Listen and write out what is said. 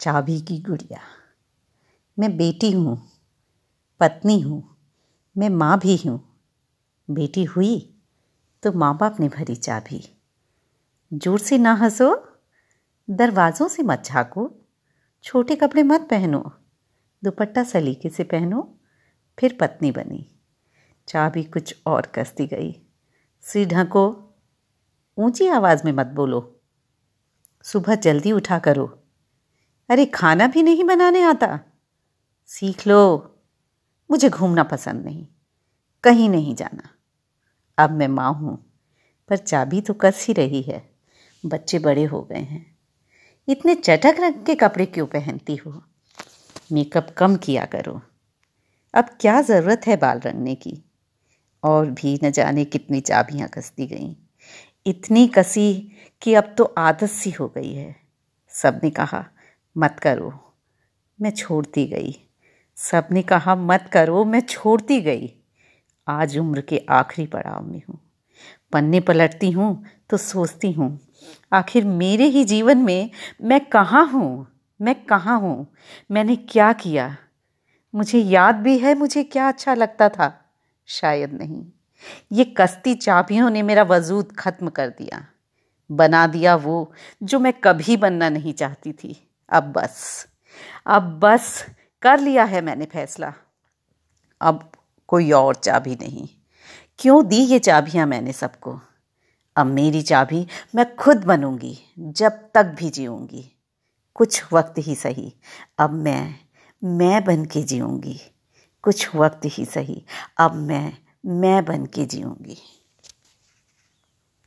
चाबी की गुड़िया। मैं बेटी हूँ, पत्नी हूँ, मैं माँ भी हूँ। बेटी हुई तो माँ बाप ने भरी चाबी। ज़ोर से ना हंसो, दरवाज़ों से मत झाँको, छोटे कपड़े मत पहनो, दुपट्टा सलीके से पहनो, फिर पत्नी बनी। चाबी कुछ और कसती गई। सिर ढको, ऊँची आवाज़ में मत बोलो। सुबह जल्दी उठा करो। अरे, खाना भी नहीं बनाने आता। सीख लो। मुझे घूमना पसंद नहीं। कहीं नहीं जाना। अब मैं माँ हूँ, पर चाबी तो कस ही रही है। बच्चे बड़े हो गए हैं। इतने चटक रंग के कपड़े क्यों पहनती हो? मेकअप कम किया करो। अब क्या ज़रूरत है बाल रंगने की? और भी न जाने कितनी चाबियाँ कसती गईं। इतनी कसी कि अब तो आदत सी हो गई है। सबने कहा मत करो। मैं छोड़ती गई। सबने कहा, मत करो, मैं छोड़ती गई। आज उम्र के आखिरी पड़ाव में हूँ। पन्ने पलटती हूँ तो सोचती हूँ, आखिर मेरे ही जीवन में मैं कहाँ हूँ? मैं कहाँ हूँ? मैंने क्या किया? मुझे याद भी है, मुझे क्या अच्छा लगता था? शायद नहीं। ये कस्ती चाबियों ने मेरा वजूद ख़त्म कर दिया। बना दिया वो जो मैं कभी बनना नहीं चाहती थी। अब बस। अब बस कर लिया है मैंने फैसला। अब कोई और चाबी नहीं। क्यों दी ये चाबियाँ मैंने सबको? अब मेरी चाबी मैं खुद बनूँगी, जब तक भी जीऊँगी। कुछ वक्त ही सही, अब मैं मैं बन के जीऊँगी। कुछ वक्त ही सही, अब मैं मैं बन के जीऊँगी।